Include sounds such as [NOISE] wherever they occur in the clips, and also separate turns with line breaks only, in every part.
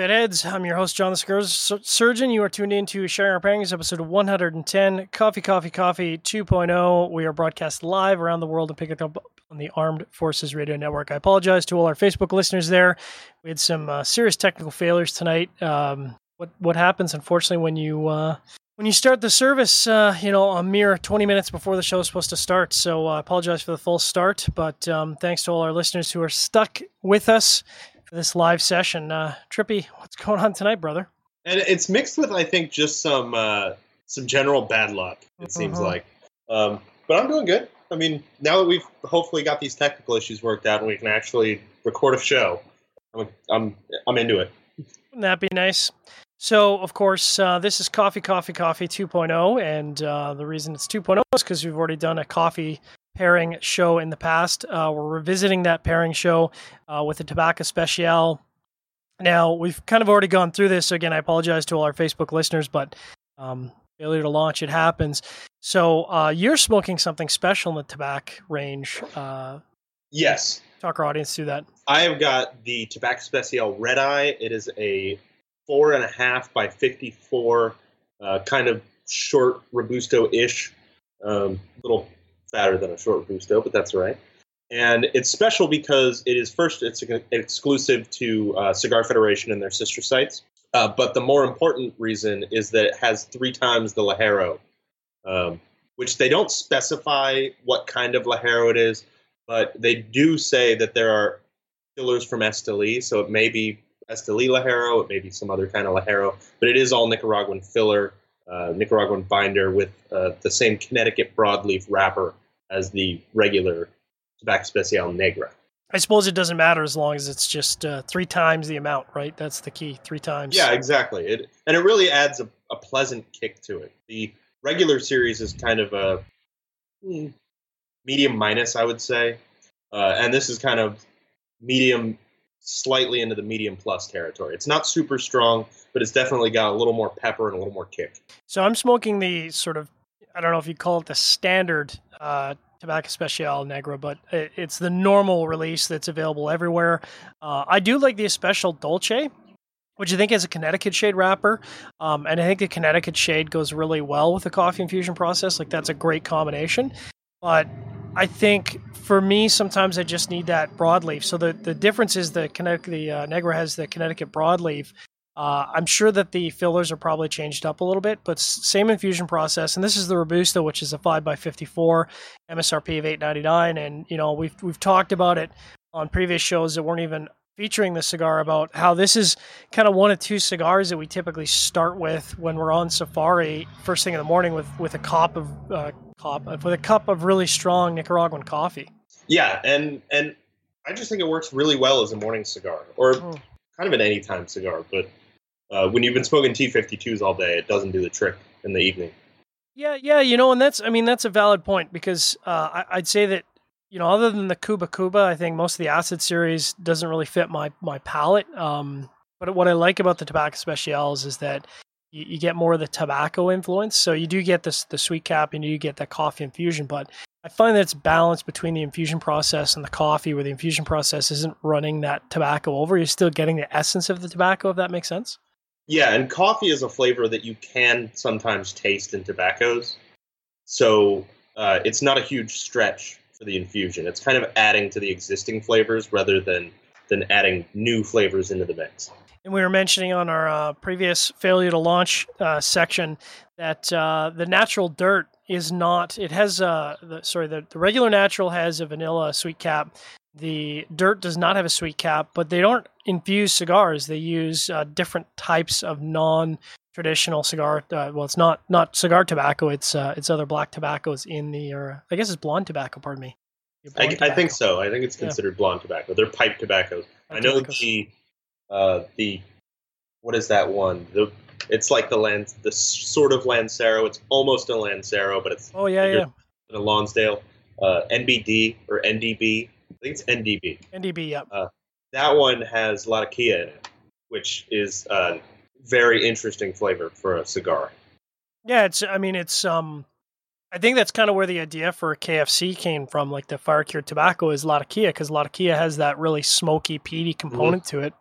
Hey, Fedheads. I'm your host, John the Cigar Surgeon. You are tuned in to Sharing Our Pairings, episode 110, Coffee, Coffee, Coffee 2.0. We are broadcast live around the world and pick it up on the Armed Forces Radio Network. I apologize to all our Facebook listeners there. We had some uh, serious technical failures tonight. Um, what what happens, unfortunately, when you uh, when you start the service, uh, you know, a mere 20 minutes before the show is supposed to start. So uh, I apologize for the full start, but um, thanks to all our listeners who are stuck with us this live session. Uh, Trippy, what's going on tonight, brother?
And it's mixed with, I think, just some uh, some general bad luck. It seems
Mhm.
like, um, but I'm doing good. I mean, now that we've hopefully got these technical issues worked out and we can actually record a show, I'm I'm, I'm into it.
Wouldn't that be nice? So, of course, uh, this is Coffee, Coffee, Coffee 2.0. And uh, the reason it's 2.0 is because we've already done a coffee pairing show in the past. Uh, we're revisiting that pairing show uh, with the Tabak Especial. Now, we've kind of already gone through this. So again, I apologize to all our Facebook listeners, but um, failure to launch, it happens. So, uh, you're smoking something special in the tobacco range. Uh,
Yes,
talk our audience through that.
I have got the Tabak Especial Red Eye. It is a four and a half by fifty-four, uh, kind of short robusto-ish, um, little fatter than a short robusto, but that's all right. And it's special because it is first, it's exclusive to uh, Cigar Federation and their sister sites. Uh, but the more important reason is that it has three times the Ligero, um, which they don't specify what kind of Ligero it is, but they do say that there are fillers from Esteli, so it may be Esteli Ligero, it may be some other kind of Ligero, but it is all Nicaraguan filler, uh, Nicaraguan binder with uh, the same Connecticut broadleaf wrapper as the regular Tabak Especial Negra.
I suppose it doesn't matter as long as it's just uh, three times the amount, right? That's the key. Three times.
Yeah, exactly. It and it really adds a, a pleasant kick to it. The regular series is kind of a hmm, medium minus, I would say, uh, and this is kind of medium, slightly into the medium plus territory. It's not super strong, but it's definitely got a little more pepper and a little more kick.
So I'm smoking the sort of, I don't know if you call it the standard uh, Tabak Especial Negra, but it, it's the normal release that's available everywhere. Uh, I do like the Special Dolce, which I think is a Connecticut shade wrapper. Um, and I think the Connecticut shade goes really well with the coffee infusion process. Like that's a great combination. But I think for me, sometimes I just need that broadleaf. So the, the difference is the Connecticut, the uh, Negra has the Connecticut broadleaf. Uh, I'm sure that the fillers are probably changed up a little bit, but same infusion process. And this is the Robusto, which is a five x 54 MSRP of 8.99. And you know we've we've talked about it on previous shows that weren't even featuring the cigar about how this is kind of one of two cigars that we typically start with when we're on safari first thing in the morning with with a cup of uh, cup with a cup of really strong Nicaraguan coffee.
Yeah, and and I just think it works really well as a morning cigar, or
Mm.
kind of an anytime cigar. But uh, when you've been smoking T52s all day, it doesn't do the trick in the evening.
Yeah, yeah, you know, and that's I mean that's a valid point because uh, I, I'd say that you know other than the Cuba Cuba, I think most of the acid series doesn't really fit my my palate. Um, but what I like about the tobacco specials is that you, you get more of the tobacco influence, so you do get this the sweet cap and you get that coffee infusion, but I find that it's balanced between the infusion process and the coffee, where the infusion process isn't running that tobacco over. You're still getting the essence of the tobacco, if that makes sense.
Yeah, and coffee is a flavor that you can sometimes taste in tobaccos. So uh, it's not a huge stretch for the infusion. It's kind of adding to the existing flavors rather than than adding new flavors into the mix.
And we were mentioning on our uh, previous failure to launch uh, section that uh, the natural dirt is not. It has uh, the, sorry, the, the regular natural has a vanilla sweet cap. The dirt does not have a sweet cap, but they don't infuse cigars. They use uh, different types of non-traditional cigar. Uh, well, it's not not cigar tobacco. It's uh, it's other black tobaccos in the, or I guess it's blonde tobacco. Pardon me.
I, I think so. I think it's
Yeah.
considered blonde tobacco. They're pipe tobaccos. I know
tobaccos.
the uh, the what is that one? The it's like the land the sort of Lancero. It's almost a Lancero, but it's
Oh yeah, yeah.
a Lonsdale. Uh, NBD or NDB. I think it's NDB.
NDB. Yep.
That one has a lot of Kia in it, which is a very interesting flavor for a cigar.
Yeah, it's. I mean, it's. Um, I think that's kind of where the idea for KFC came from. Like the fire cured tobacco is Latakia because Latakia has that really smoky, peaty component to it.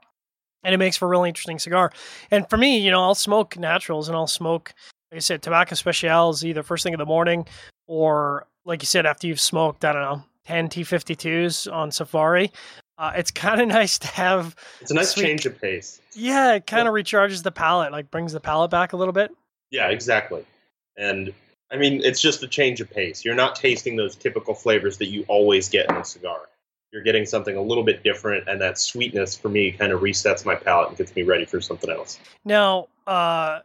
and it makes for a really interesting cigar. And for me, you know, I'll smoke naturals and I'll smoke, like I said, tobacco specials either first thing in the morning or, like you said, after you've smoked, I don't know, 10 T52s on Safari. Uh, it's kind of [LAUGHS] nice to have.
It's a nice
sweet-
change of pace.
Yeah, it kind of recharges the palate, like brings the palate back a little bit.
Yeah, exactly. And I mean, it's just a change of pace. You're not tasting those typical flavors that you always get in a cigar. You're getting something a little bit different, and that sweetness for me kind of resets my palate and gets me ready for something else.
Now, uh,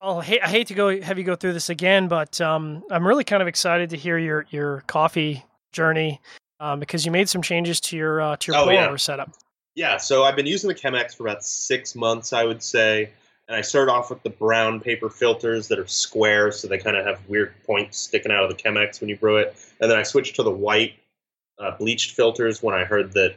I'll hate, I hate to go have you go through this again, but um, I'm really kind of excited to hear your your coffee journey um, because you made some changes to your uh, to your
Oh, yeah.
setup.
Yeah, so I've been using the Chemex for about six months, I would say. And I started off with the brown paper filters that are square, so they kind of have weird points sticking out of the Chemex when you brew it. And then I switched to the white uh, bleached filters when I heard that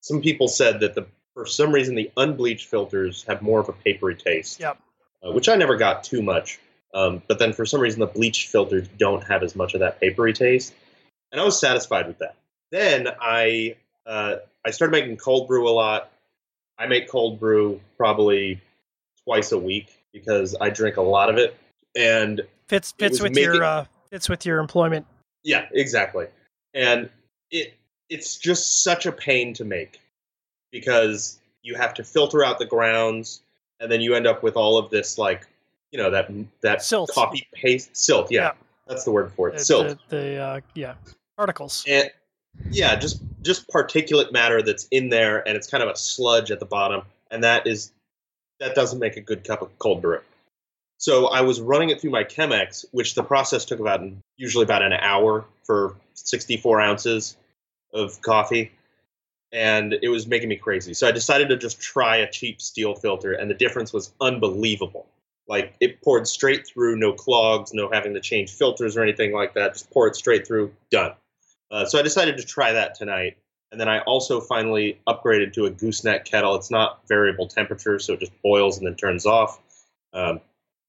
some people said that the for some reason the unbleached filters have more of a papery taste.
Yep.
Uh, which I never got too much. Um, but then for some reason the bleached filters don't have as much of that papery taste, and I was satisfied with that. Then I uh, I started making cold brew a lot. I make cold brew probably twice a week because I drink a lot of it. And
Fits fits with
making-
your uh, fits with your employment.
yeah, exactly. And it it's just such a pain to make because you have to filter out the grounds and then you end up with all of this like you know that that
Silt.
coffee paste silt. Yeah,
Yeah.
that's the word for it.
The,
silt.
the, the uh, yeah particles.
and yeah, just just particulate matter that's in there, and it's kind of a sludge at the bottom, and that is that doesn't make a good cup of cold brew. So I was running it through my Chemex, which the process took about usually about an hour for 64 ounces of coffee, and it was making me crazy. So I decided to just try a cheap steel filter, and the difference was unbelievable. Like it poured straight through, no clogs, no having to change filters or anything like that. Just pour it straight through, done. Uh, so I decided to try that tonight. And then I also finally upgraded to a gooseneck kettle. It's not variable temperature, so it just boils and then turns off. Um,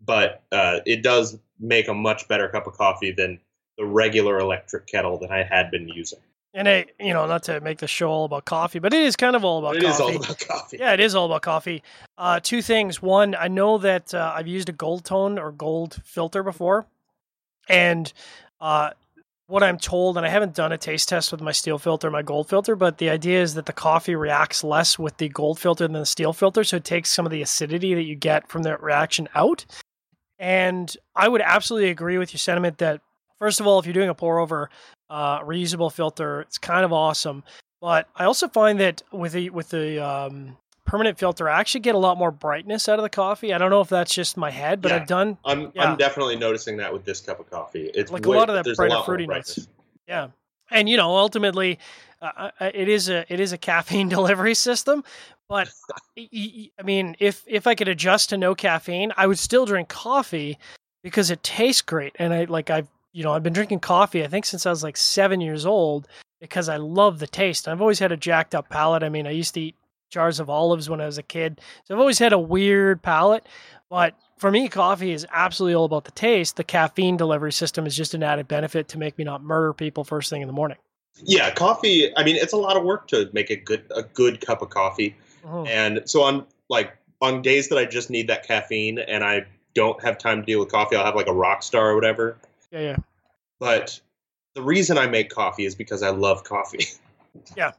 but uh, it does make a much better cup of coffee than the regular electric kettle that I had been using.
And it, you know, not to make the show all about coffee, but it is kind of all about
It is
coffee.
all about coffee.
Yeah, it is all about coffee. Uh, two things. One, I know that uh, I've used a gold tone or gold filter before, and uh, what I'm told, and I haven't done a taste test with my steel filter, my gold filter, but the idea is that the coffee reacts less with the gold filter than the steel filter, so it takes some of the acidity that you get from that reaction out. And I would absolutely agree with your sentiment that, first of all, if you're doing a pour over uh, reusable filter, it's kind of awesome. But I also find that with the with the um, permanent filter, I actually get a lot more brightness out of the coffee. I don't know if that's just my head, but
Yeah.
I've done
I'm,
Yeah.
I'm definitely noticing that with this cup of coffee. It's
Like a lot of that brighter
lot more
fruity notes. Yeah, and you know, ultimately, uh, it is a it is a [LAUGHS] caffeine delivery system. But [LAUGHS] I mean, if if I could adjust to no caffeine, I would still drink coffee because it tastes great. And I like I've you know I've been drinking coffee I think since I was like seven years old because I love the taste. I've always had a jacked up palate. I mean, I used to eat jars of olives when I was a kid, so I've always had a weird palate. But for me, coffee is absolutely all about the taste. The caffeine delivery system is just an added benefit to make me not murder people first thing in the morning.
Yeah, coffee. I mean, it's a lot of work to make a good a good cup of coffee.
Mhm.
And so on like on days that I just need that caffeine and I don't have time to deal with coffee, I'll have like a rock star or whatever.
Yeah, yeah.
But the reason I make coffee is because I love coffee. [LAUGHS] Yeah.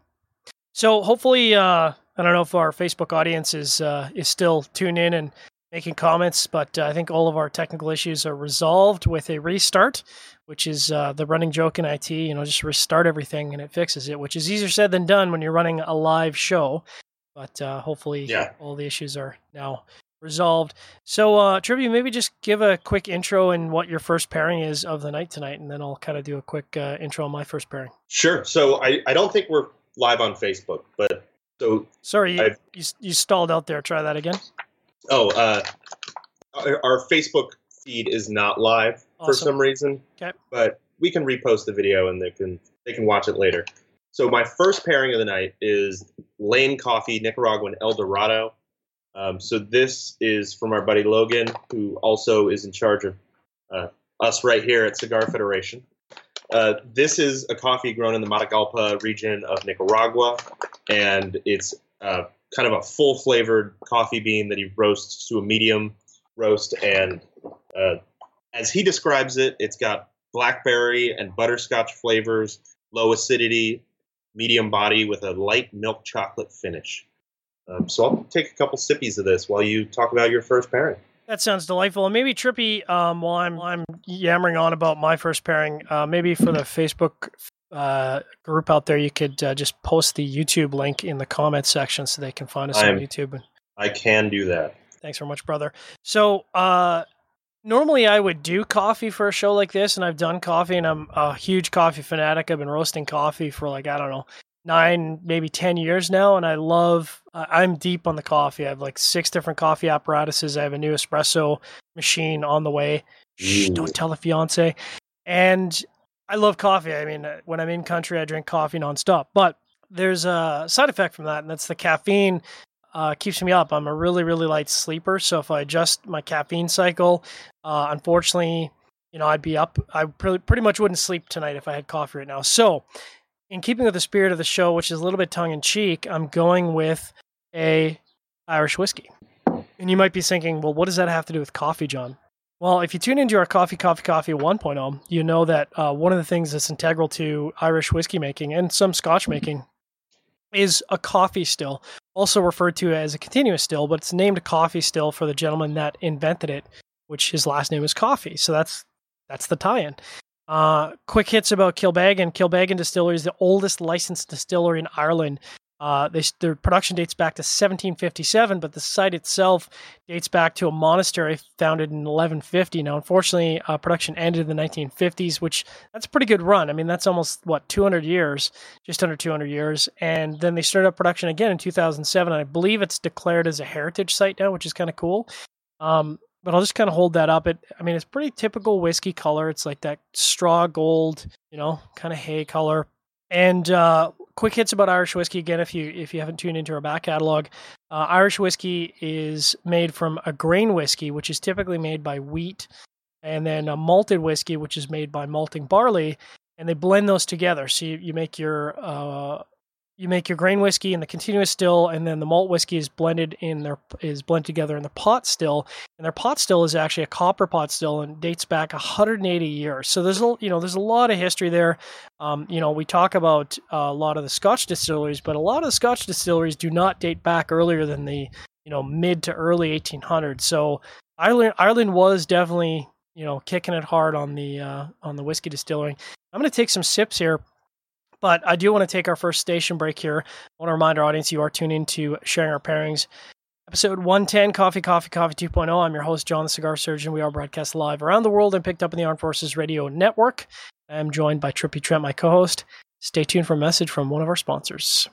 So hopefully, uh, I don't know if our Facebook audience is uh, is still tuned in and making comments, but uh, I think all of our technical issues are resolved with a restart, which is uh, the running joke in IT. You know, just restart everything and it fixes it, which is easier said than done when you're running a live show. But uh, hopefully,
Yeah.
all the issues are now resolved. So, uh, Trippy, maybe just give a quick intro and what your first pairing is of the night tonight, and then I'll kind of do a quick uh, intro on my first pairing.
sure. So I, I don't think we're live on Facebook, but so
Sorry, you, you, you stalled out there. Try that again.
oh uh our, our Facebook feed is not live for some reason.
Okay.
But we can repost the video and they can they can watch it later. So my first pairing of the night is Lane Coffee Nicaraguan El Dorado. Um, so this is from our buddy Logan, who also is in charge of uh, us right here at Cigar Federation. Uh, this is a coffee grown in the Matagalpa region of Nicaragua, and it's uh, kind of a full flavored coffee bean that he roasts to a medium roast. And uh, as he describes it, it's got blackberry and butterscotch flavors, low acidity, medium body with a light milk chocolate finish. Um, so I'll take a couple sippies of this while you talk about your first pairing.
That sounds delightful. And maybe Trippy, um, while I'm I'm yammering on about my first pairing, uh, maybe for the Facebook uh, group out there, you could uh, just post the YouTube link in the comment section so they can find us
I'm,
on YouTube.
I can do that.
Thanks very much, brother. So uh, normally I would do coffee for a show like this, and I've done coffee, and I'm a huge coffee fanatic. I've been roasting coffee for like I don't know nine, maybe 10 years now. And I love, uh, I'm deep on the coffee. I have like six different coffee apparatuses. I have a new espresso machine on the way. Shh, don't tell the fiance. And I love coffee. I mean, when I'm in country, I drink coffee nonstop. But there's a side effect from that, and that's the caffeine uh, keeps me up. I'm a really, really light sleeper. So if I adjust my caffeine cycle, uh, unfortunately, you know, I'd be up. I pretty, pretty much wouldn't sleep tonight if I had coffee right now. So in keeping with the spirit of the show, which is a little bit tongue in cheek, I'm going with a Irish whiskey. And you might be thinking, well, what does that have to do with coffee, John? Well, if you tune into our Coffee, Coffee, Coffee 1.0, you know that uh, one of the things that's integral to Irish whiskey making and some Scotch making is a coffee still, also referred to as a continuous still, but it's named coffee still for the gentleman that invented it, which his last name is Coffee. So that's that's the tie-in. Uh, quick hits about Kilbeggan. Kilbeggan Distillery is the oldest licensed distillery in Ireland. Uh, they, their production dates back to 1757, but the site itself dates back to a monastery founded in 1150. Now, unfortunately, uh, production ended in the 1950s, which that's a pretty good run. I mean, that's almost what 200 years, just under 200 years. And then they started up production again in 2007. And I believe it's declared as a heritage site now, which is kind of cool. Um, but I'll just kind of hold that up. It, I mean, it's pretty typical whiskey color. It's like that straw gold, you know, kind of hay color. And uh, quick hits about Irish whiskey again. If you if you haven't tuned into our back catalog, uh, Irish whiskey is made from a grain whiskey, which is typically made by wheat, and then a malted whiskey, which is made by malting barley, and they blend those together. So you, you make your uh, you make your grain whiskey in the continuous still, and then the malt whiskey is blended in their is blended together in the pot still. And their pot still is actually a copper pot still and dates back 180 years. So there's a you know there's a lot of history there. Um, you know we talk about uh, a lot of the Scotch distilleries, but a lot of the Scotch distilleries do not date back earlier than the you know mid to early 1800s. So Ireland Ireland was definitely you know kicking it hard on the uh, on the whiskey distilling. I'm going to take some sips here but I do want to take our first station break here. I want to remind our audience you are tuning to Sharing Our Pairings, episode 110 Coffee, Coffee, Coffee 2.0. I'm your host, John the Cigar Surgeon. We are broadcast live around the world and picked up in the Armed Forces Radio Network. I am joined by Trippy Trent, my co host. Stay tuned for a message from one of our sponsors.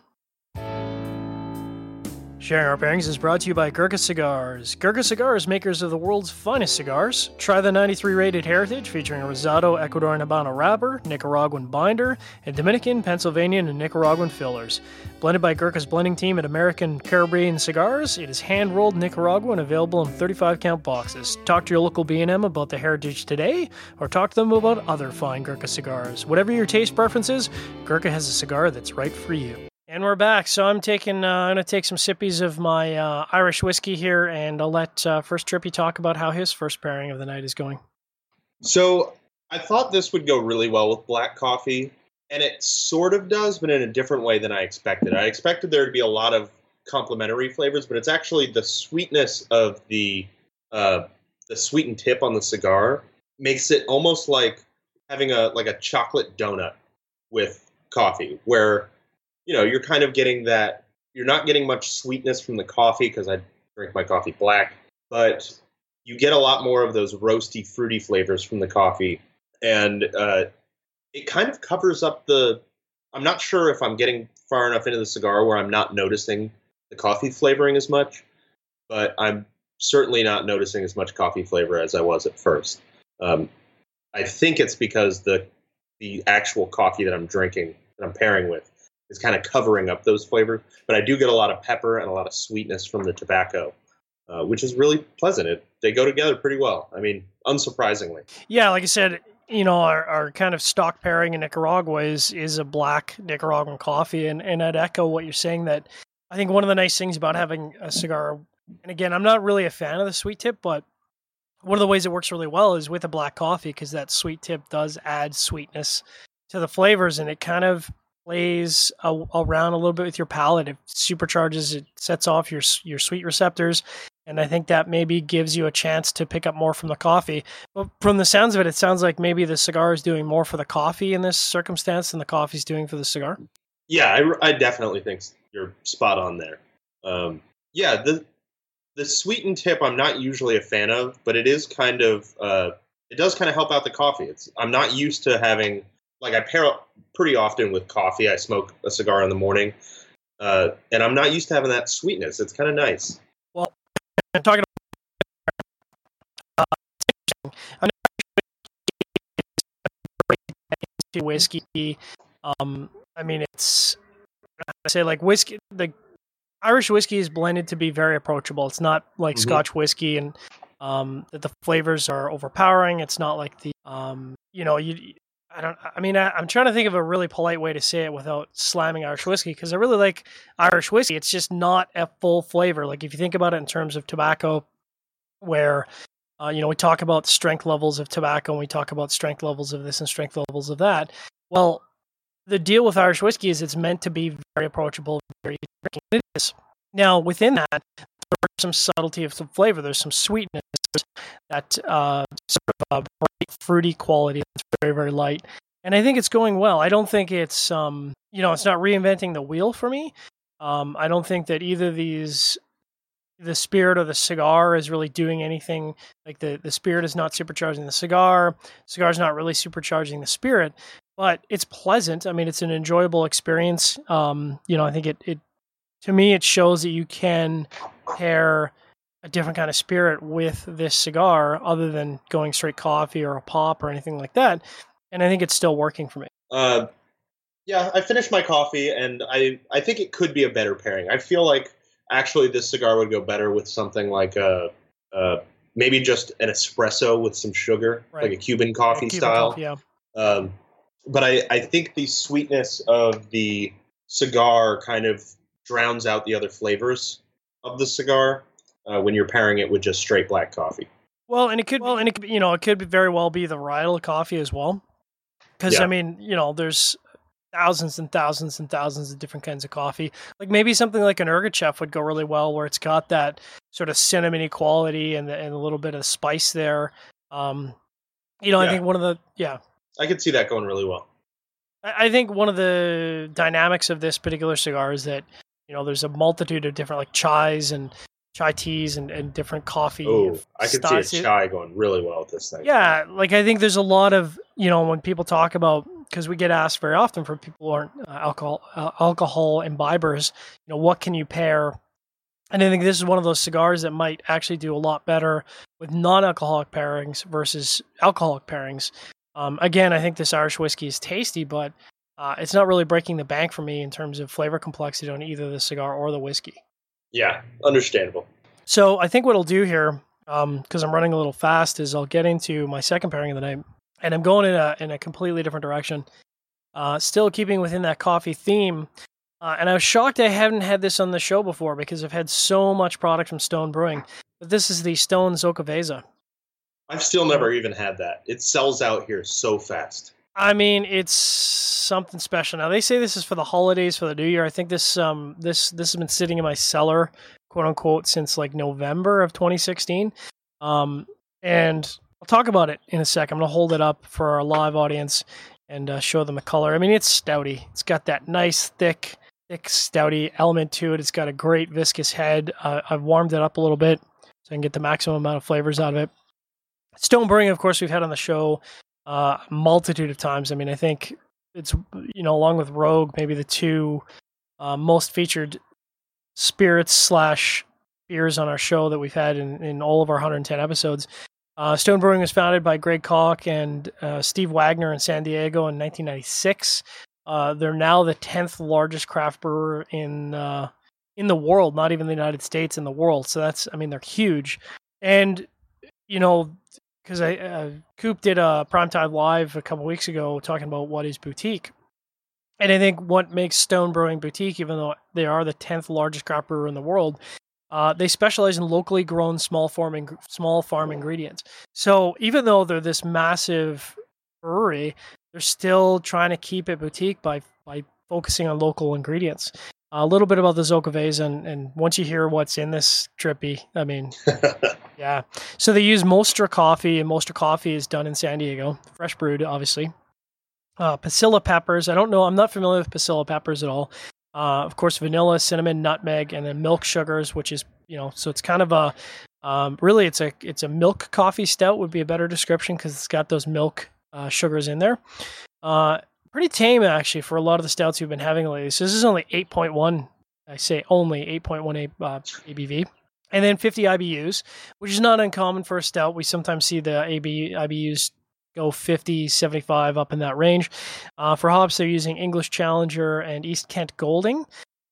Sharing Our Pairings is brought to you by Gurkha Cigars. Gurkha Cigars, makers of the world's finest cigars. Try the 93 rated Heritage featuring a Rosado Ecuadorian Habano wrapper, Nicaraguan binder, and Dominican, Pennsylvanian, and Nicaraguan fillers. Blended by Gurkha's blending team at American Caribbean Cigars, it is hand rolled Nicaraguan available in 35 count boxes. Talk to your local B&M about the Heritage today, or talk to them about other fine Gurkha cigars. Whatever your taste preferences, Gurkha has a cigar that's right for you. And we're back. So I'm taking, uh, I'm gonna take some sippies of my uh, Irish whiskey here, and I'll let uh, first Trippy talk about how his first pairing of the night is going.
So I thought this would go really well with black coffee, and it sort of does, but in a different way than I expected. I expected there to be a lot of complementary flavors, but it's actually the sweetness of the uh, the sweetened tip on the cigar makes it almost like having a like a chocolate donut with coffee, where you know, you're kind of getting that. You're not getting much sweetness from the coffee because I drink my coffee black, but you get a lot more of those roasty, fruity flavors from the coffee, and uh, it kind of covers up the. I'm not sure if I'm getting far enough into the cigar where I'm not noticing the coffee flavoring as much, but I'm certainly not noticing as much coffee flavor as I was at first. Um, I think it's because the the actual coffee that I'm drinking that I'm pairing with is kind of covering up those flavors. But I do get a lot of pepper and a lot of sweetness from the tobacco, uh, which is really pleasant. It, they go together pretty well. I mean, unsurprisingly.
Yeah, like I said, you know, our, our kind of stock pairing in Nicaragua is is a black Nicaraguan coffee, and and I'd echo what you're saying that I think one of the nice things about having a cigar, and again, I'm not really a fan of the sweet tip, but one of the ways it works really well is with a black coffee because that sweet tip does add sweetness to the flavors and it kind of plays a, around a little bit with your palate. It supercharges, it sets off your your sweet receptors, and I think that maybe gives you a chance to pick up more from the coffee. But from the sounds of it, it sounds like maybe the cigar is doing more for the coffee in this circumstance than the coffee's doing for the cigar.
Yeah, I, I definitely think you're spot on there. Um, yeah, the the sweetened tip I'm not usually a fan of, but it is kind of uh, it does kind of help out the coffee. It's I'm not used to having like I pair up pretty often with coffee. I smoke a cigar in the morning, uh, and I'm not used to having that sweetness. It's kind of nice.
Well, I'm talking about uh, whiskey. Um, I mean, it's I say like whiskey. The Irish whiskey is blended to be very approachable. It's not like mm-hmm. Scotch whiskey and um, that the flavors are overpowering. It's not like the um, you know you I don't. I mean, I, am trying to think of a really polite way to say it without slamming Irish whiskey because I really like Irish whiskey. It's just not a full flavor. Like if you think about it in terms of tobacco, where uh, you know we talk about strength levels of tobacco and we talk about strength levels of this and strength levels of that. Well, the deal with Irish whiskey is it's meant to be very approachable, very drinking. It is. Now within that, there's some subtlety of some flavor. There's some sweetness. That uh, sort of uh, bright, fruity quality that's very, very light. And I think it's going well. I don't think it's, um, you know, it's not reinventing the wheel for me. Um, I don't think that either these, the spirit or the cigar is really doing anything. Like the, the spirit is not supercharging the cigar. Cigar is not really supercharging the spirit, but it's pleasant. I mean, it's an enjoyable experience. Um, you know, I think it, it, to me, it shows that you can pair a different kind of spirit with this cigar other than going straight coffee or a pop or anything like that. And I think it's still working for me.
Uh, yeah, I finished my coffee and I, I think it could be a better pairing. I feel like actually this cigar would go better with something like a, a maybe just an espresso with some sugar, right. like a Cuban coffee Cuban style. Coffee,
yeah.
Um, but I, I think the sweetness of the cigar kind of drowns out the other flavors of the cigar uh, when you're pairing it with just straight black coffee.
Well, and it could, well, and it could, you know, it could very well be the varietal coffee as well. Because yeah. I mean, you know, there's thousands and thousands and thousands of different kinds of coffee. Like maybe something like an Yirgacheffe would go really well, where it's got that sort of cinnamony quality and, the, and a little bit of spice there. Um, you know, yeah. I think one of the yeah,
I could see that going really well.
I, I think one of the dynamics of this particular cigar is that you know there's a multitude of different like chais and chai teas and, and different coffee.
Oh, I could see a chai going really well with this thing.
Yeah, like I think there's a lot of you know when people talk about because we get asked very often for people who aren't uh, alcohol uh, alcohol imbibers, you know, what can you pair? And I think this is one of those cigars that might actually do a lot better with non-alcoholic pairings versus alcoholic pairings. Um, again, I think this Irish whiskey is tasty, but uh, it's not really breaking the bank for me in terms of flavor complexity on either the cigar or the whiskey.
Yeah, understandable.
So I think what I'll do here, because um, I'm running a little fast, is I'll get into my second pairing of the night, and I'm going in a in a completely different direction. Uh, still keeping within that coffee theme. Uh, and I was shocked I haven't had this on the show before because I've had so much product from Stone Brewing. But this is the Stone Xocoveza.
I've still never even had that. It sells out here so fast.
I mean, it's something special. Now they say this is for the holidays for the new year. I think this um this this has been sitting in my cellar, quote unquote, since like November of 2016. Um, and I'll talk about it in a sec. I'm gonna hold it up for our live audience and uh, show them the color. I mean, it's stouty. It's got that nice thick, thick stouty element to it. It's got a great viscous head. Uh, I've warmed it up a little bit so I can get the maximum amount of flavors out of it. Stone Brewing, of course, we've had on the show uh, multitude of times. I mean, I think it's you know along with Rogue, maybe the two uh, most featured spirits slash beers on our show that we've had in, in all of our 110 episodes. Uh, Stone Brewing was founded by Greg Koch and uh, Steve Wagner in San Diego in 1996. Uh, they're now the 10th largest craft brewer in uh, in the world, not even the United States, in the world. So that's, I mean, they're huge. And you know, because I uh, Coop did a primetime live a couple weeks ago talking about what is boutique, And I think what makes Stone Brewing boutique, even though they are the tenth largest craft brewer in the world, uh, they specialize in locally grown small farm small farm ingredients. So even though they're this massive brewery, they're still trying to keep it boutique by by focusing on local ingredients. A little bit about the Xocoveza, and, and once you hear what's in this trippy, I mean, [LAUGHS] yeah. So they use Mostra coffee, and Mostra coffee is done in San Diego, fresh brewed, obviously. Uh, Pasilla peppers. I don't know. I'm not familiar with Pasilla peppers at all. Uh, of course, vanilla, cinnamon, nutmeg, and then milk sugars, which is you know, so it's kind of a um, really it's a it's a milk coffee stout would be a better description because it's got those milk uh, sugars in there. Uh, pretty tame actually for a lot of the stouts we've been having lately. So this is only 8.1. I say only 8.1 uh, ABV. And then 50 IBUs, which is not uncommon for a stout. We sometimes see the AB, IBUs go 50, 75 up in that range. Uh, for hops, they're using English Challenger and East Kent Golding.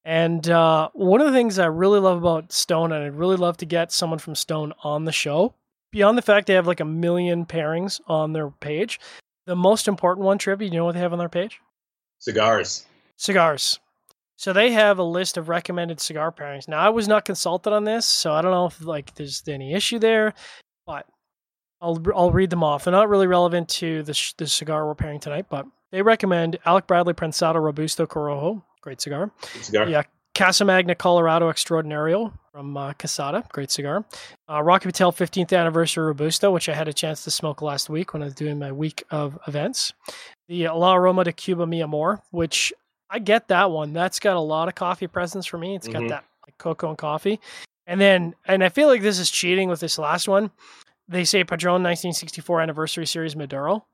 And uh, one of the things I really love about Stone, and I'd really love to get someone from Stone on the show, beyond the fact they have like a million pairings on their page, the most important one, Trippy, you know what they have on their page?
Cigars.
Cigars. So they have a list of recommended cigar pairings. Now I was not consulted on this, so I don't know if like there's any issue there, but I'll I'll read them off. They're not really relevant to the sh- the cigar we're pairing tonight, but they recommend Alec Bradley Prensado Robusto Corojo, great cigar.
Good cigar.
Yeah, Casa Magna Colorado Extraordinario from uh, Quesada, great cigar. Uh, Rocky Patel 15th Anniversary Robusto, which I had a chance to smoke last week when I was doing my week of events. The La Aroma de Cuba Mi Amor, which I get that one. That's got a lot of coffee presence for me. It's got mm-hmm. that like cocoa and coffee. And then, and I feel like this is cheating with this last one. They say Padron 1964 Anniversary Series Maduro.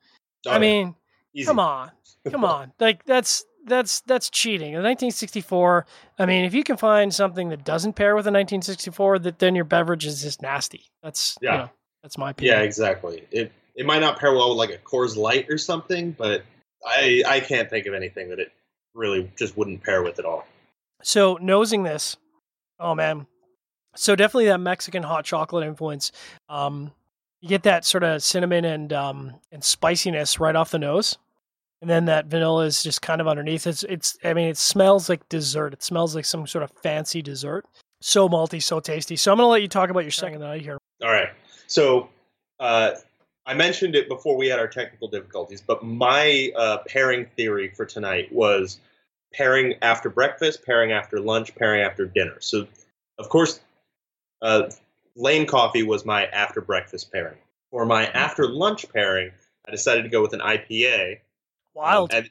Oh, I mean, yeah. come on, come [LAUGHS] on. Like that's that's that's cheating. In 1964, I mean, if you can find something that doesn't pair with a 1964, that then your beverage is just nasty. That's yeah, you know, that's my opinion.
Yeah, exactly. It it might not pair well with like a Coors Light or something, but I I can't think of anything that it really just wouldn't pair with at all.
So nosing this, oh man, so definitely that Mexican hot chocolate influence. Um, you get that sort of cinnamon and um, and spiciness right off the nose and then that vanilla is just kind of underneath. It's it's I mean it smells like dessert. It smells like some sort of fancy dessert. So malty, so tasty. So I'm gonna let you talk about your second night here.
All right. So uh, I mentioned it before we had our technical difficulties, but my uh, pairing theory for tonight was pairing after breakfast, pairing after lunch, pairing after dinner. So of course, uh, Lane coffee was my after breakfast pairing. For my mm-hmm. after lunch pairing, I decided to go with an IPA
Wild. Um, and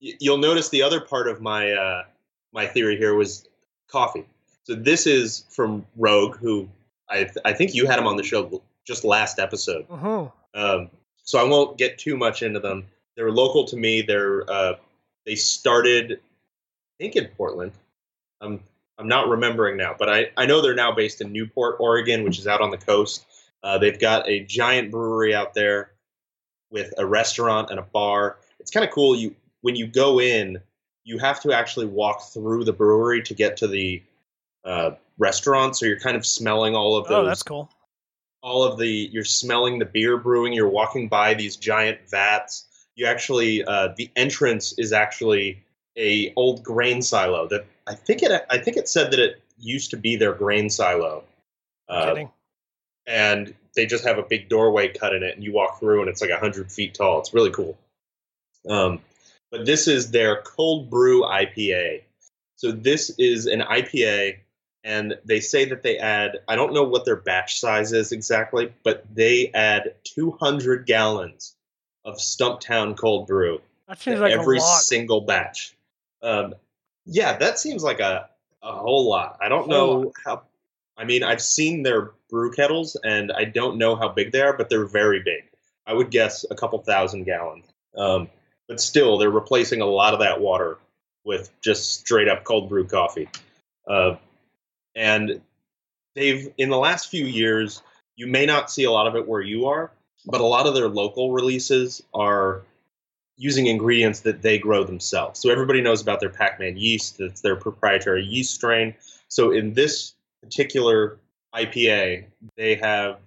you'll notice the other part of my uh, my theory here was coffee. So this is from Rogue, who I th- I think you had him on the show just last episode.
Uh-huh.
Um, so I won't get too much into them. They're local to me. They're uh, they started, I think, in Portland. I'm I'm not remembering now, but I, I know they're now based in Newport, Oregon, which is out on the coast. Uh, they've got a giant brewery out there with a restaurant and a bar it's kind of cool. You when you go in, you have to actually walk through the brewery to get to the uh, restaurant. So you're kind of smelling all of those.
Oh, that's cool.
All of the you're smelling the beer brewing. You're walking by these giant vats. You actually uh, the entrance is actually a old grain silo that I think it I think it said that it used to be their grain silo.
Uh,
and they just have a big doorway cut in it, and you walk through, and it's like hundred feet tall. It's really cool. Um, but this is their cold brew IPA. So this is an IPA, and they say that they add, I don't know what their batch size is exactly, but they add 200 gallons of Stumptown cold brew.
That seems like
every
a lot.
single batch. Um, yeah, that seems like a, a whole lot. I don't know lot. how. I mean, I've seen their brew kettles, and I don't know how big they are, but they're very big. I would guess a couple thousand gallons. Um, but still, they're replacing a lot of that water with just straight up cold brew coffee. Uh, and they've, in the last few years, you may not see a lot of it where you are, but a lot of their local releases are using ingredients that they grow themselves. So everybody knows about their Pac Man yeast, that's their proprietary yeast strain. So in this particular IPA, they have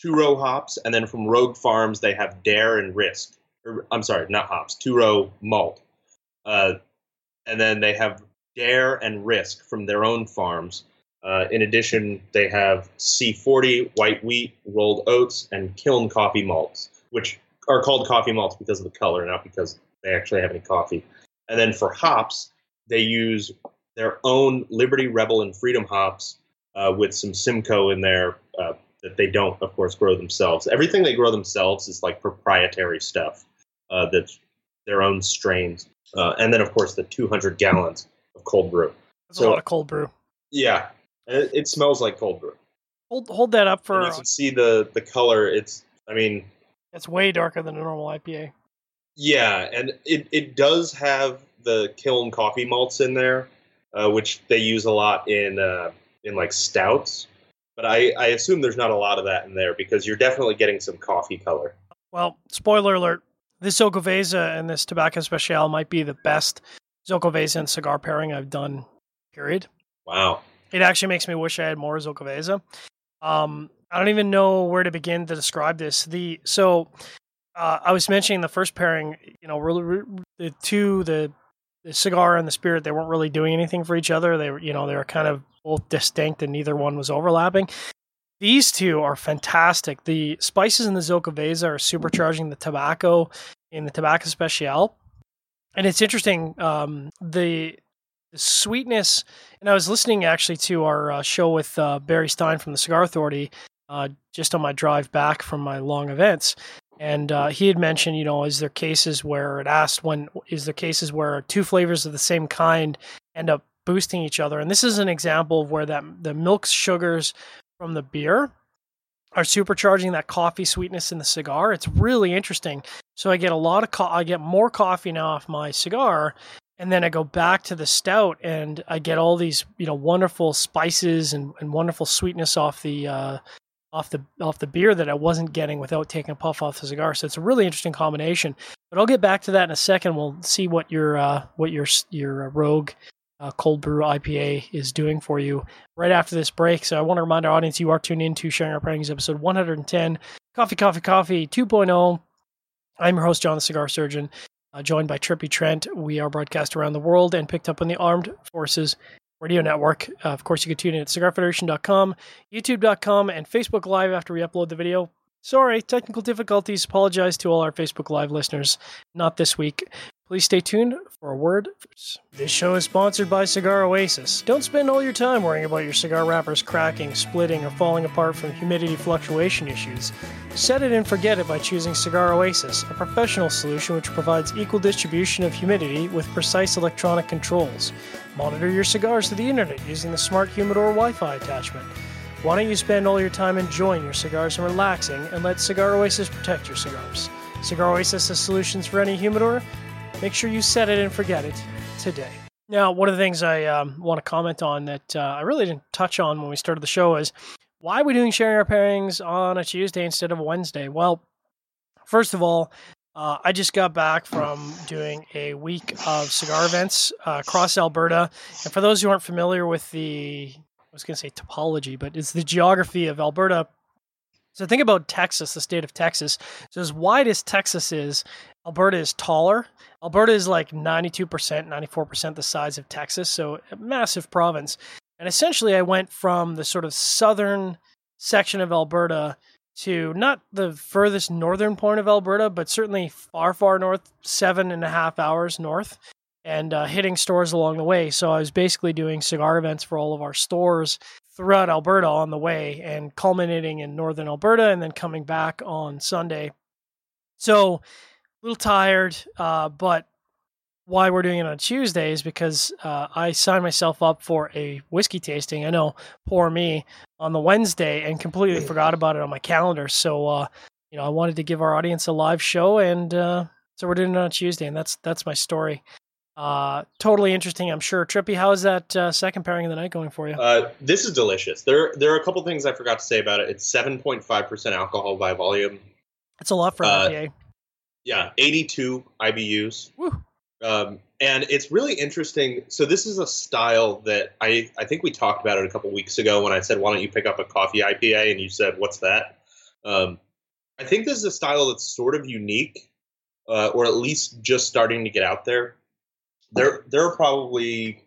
two row hops, and then from Rogue Farms, they have Dare and Risk or I'm sorry, not hops, two row malt. Uh, and then they have Dare and Risk from their own farms. Uh, in addition, they have C40 white wheat, rolled oats, and kiln coffee malts, which are called coffee malts because of the color, not because they actually have any coffee. And then for hops, they use their own Liberty, Rebel, and Freedom hops uh, with some Simcoe in there uh, that they don't, of course, grow themselves. Everything they grow themselves is like proprietary stuff uh, that's their own strains. Uh, and then, of course, the 200 gallons of cold brew.
That's so, a lot of cold brew.
Yeah, it, it smells like cold brew.
Hold hold that up for.
And you can see the the color. It's I mean,
it's way darker than a normal IPA.
Yeah, and it it does have the kiln coffee malts in there, uh, which they use a lot in uh, in like stouts. But I, I assume there's not a lot of that in there because you're definitely getting some coffee color.
Well, spoiler alert: this Xocoveza and this Tabak Especial might be the best Xocoveza and cigar pairing I've done. Period.
Wow.
It actually makes me wish I had more Xocoveza. Um, I don't even know where to begin to describe this. The so uh, I was mentioning the first pairing. You know, really, the two the the cigar and the spirit they weren't really doing anything for each other. They were you know they were kind of both distinct and neither one was overlapping. These two are fantastic. The spices in the Xocoveza are supercharging the tobacco in the Tabak Especial. And it's interesting, um, the, the, sweetness. And I was listening actually to our uh, show with uh, Barry Stein from the Cigar Authority uh, just on my drive back from my long events. And uh, he had mentioned, you know, is there cases where it asked when is there cases where two flavors of the same kind end up boosting each other? And this is an example of where that the milk sugars from the beer are supercharging that coffee sweetness in the cigar. It's really interesting. So I get a lot of co- I get more coffee now off my cigar, and then I go back to the stout and I get all these you know wonderful spices and, and wonderful sweetness off the uh, off the off the beer that I wasn't getting without taking a puff off the cigar. So it's a really interesting combination. But I'll get back to that in a second. We'll see what your uh, what your your uh, Rogue uh, cold brew IPA is doing for you right after this break. So I want to remind our audience you are tuned in to Sharing Our Pairings episode 110, Coffee, Coffee, Coffee 2.0. I'm your host, John the Cigar Surgeon, uh, joined by Trippy Trent. We are broadcast around the world and picked up on the Armed Forces Radio Network. Uh, of course, you can tune in at cigarfederation.com, youtube.com, and Facebook Live after we upload the video. Sorry, technical difficulties. Apologize to all our Facebook Live listeners. Not this week. Please stay tuned for a word. This show is sponsored by Cigar Oasis. Don't spend all your time worrying about your cigar wrappers cracking, splitting, or falling apart from humidity fluctuation issues. Set it and forget it by choosing Cigar Oasis, a professional solution which provides equal distribution of humidity with precise electronic controls. Monitor your cigars to the internet using the Smart Humidor Wi Fi attachment. Why don't you spend all your time enjoying your cigars and relaxing and let Cigar Oasis protect your cigars? Cigar Oasis has solutions for any humidor Make sure you set it and forget it today. Now, one of the things I um, want to comment on that uh, I really didn't touch on when we started the show is why are we doing sharing our pairings on a Tuesday instead of a Wednesday? Well, first of all, uh, I just got back from doing a week of cigar events uh, across Alberta. And for those who aren't familiar with the, I was going to say topology, but it's the geography of Alberta. So think about Texas, the state of Texas. So as wide as Texas is, Alberta is taller. Alberta is like 92%, 94% the size of Texas, so a massive province. And essentially, I went from the sort of southern section of Alberta to not the furthest northern point of Alberta, but certainly far, far north, seven and a half hours north, and uh, hitting stores along the way. So I was basically doing cigar events for all of our stores throughout Alberta on the way and culminating in northern Alberta and then coming back on Sunday. So little tired, uh, but why we're doing it on Tuesday is because uh, I signed myself up for a whiskey tasting. I know, poor me, on the Wednesday and completely forgot about it on my calendar. So, uh, you know, I wanted to give our audience a live show, and uh, so we're doing it on Tuesday, and that's that's my story. Uh, totally interesting, I'm sure. Trippy, how is that uh, second pairing of the night going for you?
Uh, this is delicious. There, there are a couple things I forgot to say about it. It's 7.5 percent alcohol by volume.
It's a lot for an IPA.
Yeah, 82 IBUs. Um, and it's really interesting. So this is a style that I I think we talked about it a couple weeks ago when I said why don't you pick up a coffee IPA and you said what's that? Um, I think this is a style that's sort of unique, uh, or at least just starting to get out there. there there are probably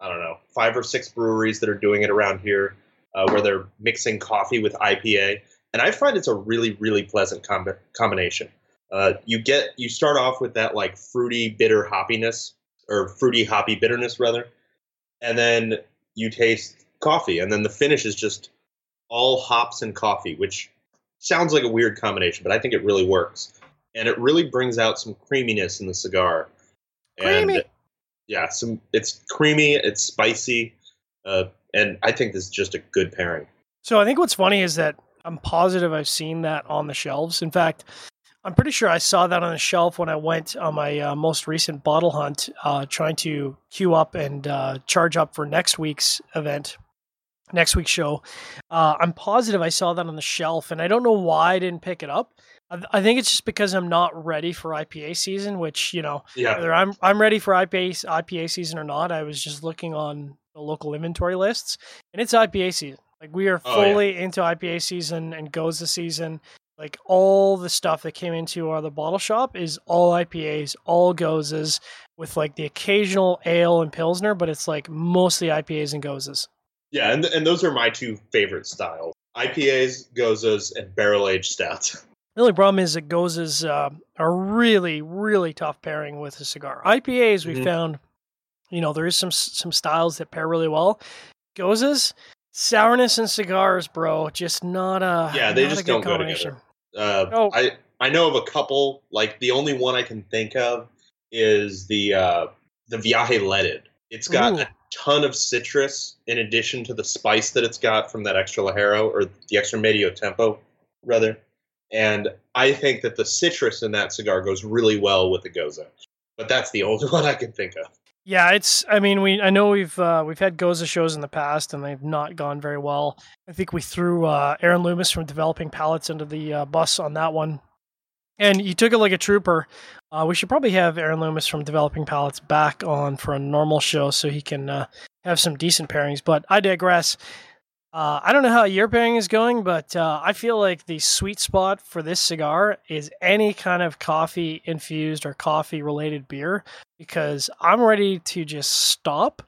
I don't know five or six breweries that are doing it around here, uh, where they're mixing coffee with IPA, and I find it's a really really pleasant com- combination. Uh, you get you start off with that like fruity bitter hoppiness or fruity hoppy bitterness rather, and then you taste coffee, and then the finish is just all hops and coffee, which sounds like a weird combination, but I think it really works, and it really brings out some creaminess in the cigar.
Creamy.
And yeah, some it's creamy, it's spicy, uh, and I think this is just a good pairing.
So I think what's funny is that I'm positive I've seen that on the shelves. In fact, I'm pretty sure I saw that on the shelf when I went on my uh, most recent bottle hunt, uh, trying to queue up and uh, charge up for next week's event, next week's show. Uh, I'm positive I saw that on the shelf, and I don't know why I didn't pick it up. I, I think it's just because I'm not ready for IPA season, which you know,
Yeah,
whether I'm I'm ready for IPA IPA season or not. I was just looking on the local inventory lists, and it's IPA season. Like we are
Oh, yeah.
fully into IPA season and goes the season. Like all the stuff that came into our the bottle shop is all IPAs, all goses, with like the occasional ale and pilsner, but it's like mostly IPAs and goses.
yeah, and and those are my two favorite styles: IPAs, goses, and barrel aged stouts.
The only problem is that goses uh, are really, really tough pairing with a cigar. IPAs we
Mhm.
found, you know, there is some some styles that pair really well. Goses, sourness and cigars, bro, just not a
Yeah, they just
good
don't go
combination.
Uh,
Oh.
I I know of a couple. Like the only one I can think of is the uh, the Viaje Leaded. It's got
Ooh.
a ton of citrus in addition to the spice that it's got from that extra Ligero or the extra Medio Tiempo, rather. And I think that the citrus in that cigar goes really well with the Gose. But that's the only [LAUGHS] one I can think of.
Yeah, it's. I mean, we. I know we've uh, we've had Gose shows in the past, and they've not gone very well. I think we threw uh, Aaron Loomis from Developing Palettes into the uh, bus on that one, and he took it like a trooper. Uh, we should probably have Aaron Loomis from Developing Palettes back on for a normal show so he can uh, have some decent pairings. But I digress. Uh, I don't know how your pairing is going, but uh, I feel like the sweet spot for this cigar is any kind of coffee infused or coffee related beer because I'm ready to just stop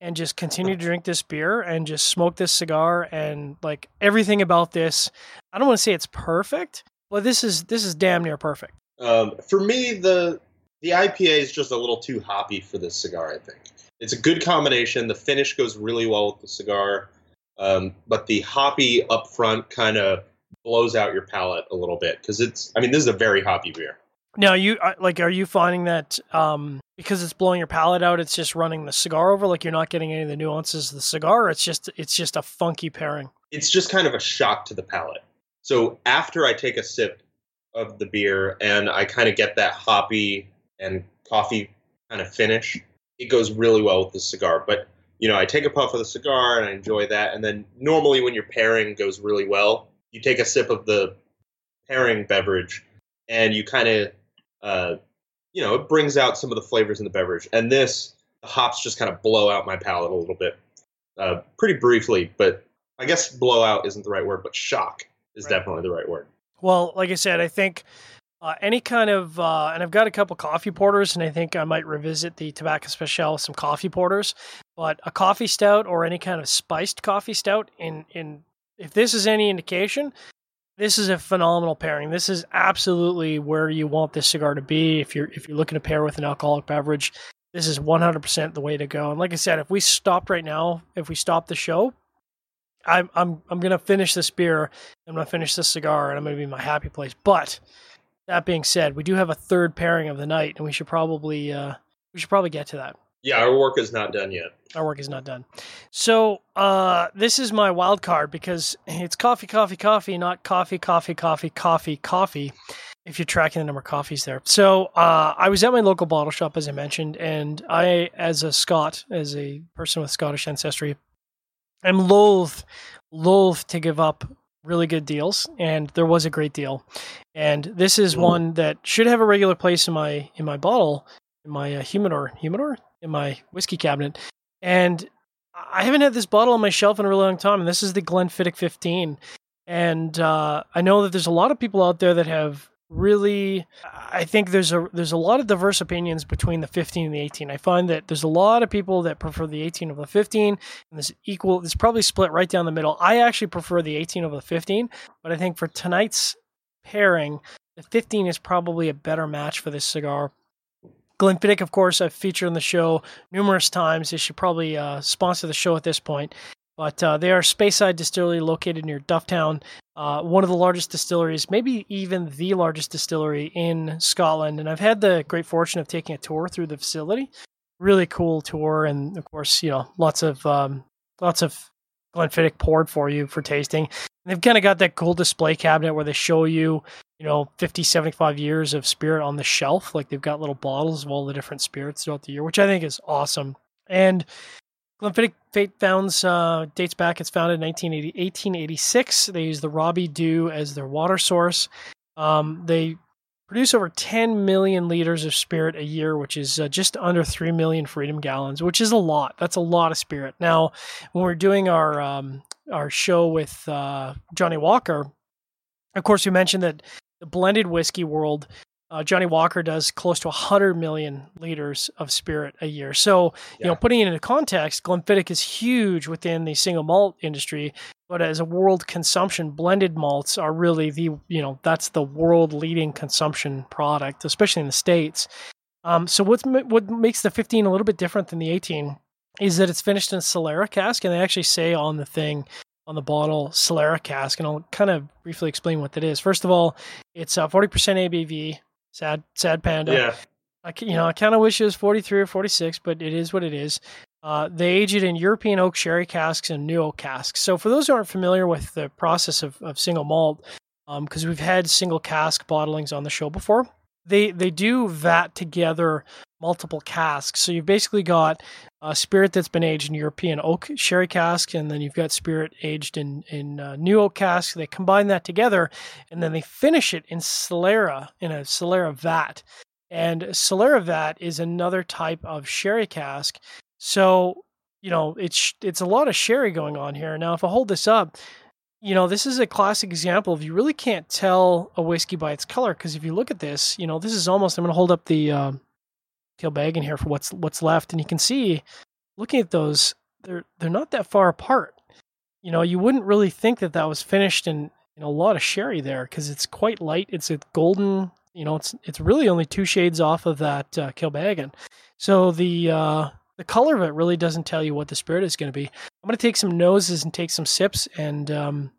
and just continue to [LAUGHS] drink this beer and just smoke this cigar and like everything about this. I don't want to say it's perfect, but this is this is damn near perfect.
Um, for me, the the IPA is just a little too hoppy for this cigar. I think it's a good combination. The finish goes really well with the cigar, um, but the hoppy up front kind of blows out your palate a little bit because it's. I mean, this is a very hoppy beer.
Now, you uh, like are you finding that um because it's blowing your palate out, it's just running the cigar over like you're not getting any of the nuances of the cigar, it's just it's just a funky pairing.
It's just kind of a shock to the palate. So after I take a sip of the beer and I kind of get that hoppy and coffee kind of finish, it goes really well with the cigar. But you know, I take a puff of the cigar and I enjoy that. And then normally when your pairing goes really well, you take a sip of the pairing beverage and you kind of, uh, you know, it brings out some of the flavors in the beverage. And this, the hops just kind of blow out my palate a little bit, uh, pretty briefly. But I guess blowout isn't the right word, but shock is
Right.
definitely the right word.
Well, like I said, I think uh, any kind of, uh, and I've got a couple coffee porters, and I think I might revisit the Tabak Especial some coffee porters. But a coffee stout or any kind of spiced coffee stout, in in if this is any indication, this is a phenomenal pairing. This is absolutely where you want this cigar to be. If you're if you're looking to pair with an alcoholic beverage, this is 100% the way to go. And like I said, if we stopped right now, if we stopped the show, I'm I'm I'm gonna finish this beer. I'm gonna finish this cigar, and I'm gonna be in my happy place. But that being said, we do have a third pairing of the night, and we should probably uh, we should probably get to that.
Yeah, our work is not done yet.
Our work is not done. So uh, this is my wild card because it's coffee, coffee, coffee, not coffee, coffee, coffee, coffee, coffee. If you're tracking the number of coffees there. So uh, I was at my local bottle shop, as I mentioned, and I, as a Scot, as a person with Scottish ancestry, am loath, loath to give up really good deals, and there was a great deal. And this is one that should have a regular place in my in my bottle, in my uh, humidor, humidor, in my whiskey cabinet. And I haven't had this bottle on my shelf in a really long time, and this is the Glenfiddich 15. And uh, I know that there's a lot of people out there that have really I think there's a there's a lot of diverse opinions between the 15 and the 18. I find that there's a lot of people that prefer the 18 over the 15 and there's equal there's probably split right down the middle. I actually prefer the 18 over the 15, but I think for tonight's pairing, the 15 is probably a better match for this cigar. Glenfiddich, of course, I've featured on the show numerous times. They should probably uh, sponsor the show at this point. But uh, they are Speyside Distillery located near Dufftown, uh, one of the largest distilleries, maybe even the largest distillery in Scotland. And I've had the great fortune of taking a tour through the facility. Really cool tour, and of course, you know, lots of um, lots of Glenfiddich poured for you for tasting. And they've kind of got that cool display cabinet where they show you, you know, 50, 75 years of spirit on the shelf. Like they've got little bottles of all the different spirits throughout the year, which I think is awesome. And Glenfiddich Fate Founds uh, dates back. It's founded in 1980, 1886. They use the Robbie Dhu as their water source. Um, they produce over 10 million liters of spirit a year, which is uh, just under 3 million freedom gallons, which is a lot. That's a lot of spirit. Now, when we're doing our um, our show with uh, Johnnie Walker, of course, we mentioned that the blended whiskey world uh, Johnnie Walker does close to 100 million liters of spirit a year. So, yeah. you know, putting it into context, Glenfiddich is huge within the single malt industry, but as a world consumption, blended malts are really the, you know, that's the world leading consumption product, especially in the States. Um, so what's, what makes the 15 a little bit different than the 18 is that it's finished in a Solera cask, and they actually say on the thing, on the bottle Solera cask, and I'll kind of briefly explain what that is. First of all, it's uh, 40% ABV, Sad, sad panda.
Yeah.
I, you know, I kind of wish it was 43 or 46, but it is what it is. Uh, they age it in European oak sherry casks and new oak casks. So, for those who aren't familiar with the process of, of single malt, because um, we've had single cask bottlings on the show before, they they do vat together multiple casks. So you've basically got a spirit that's been aged in European oak sherry cask, and then you've got spirit aged in in uh, new oak cask. They combine that together, and then they finish it in Solera in a Solera vat. And Solera vat is another type of sherry cask. So you know it's it's a lot of sherry going on here. Now, if I hold this up, you know, this is a classic example of you really can't tell a whiskey by its color because if you look at this, you know, this is almost. I'm going to hold up the uh, Kilbeggan here for what's what's left, and you can see, looking at those, they're they're not that far apart. You know, you wouldn't really think that that was finished in in a lot of sherry there because it's quite light. It's a golden. You know, it's it's really only two shades off of that uh, Kilbeggan. So the uh, the color of it really doesn't tell you what the spirit is going to be. I'm going to take some noses and take some sips and um,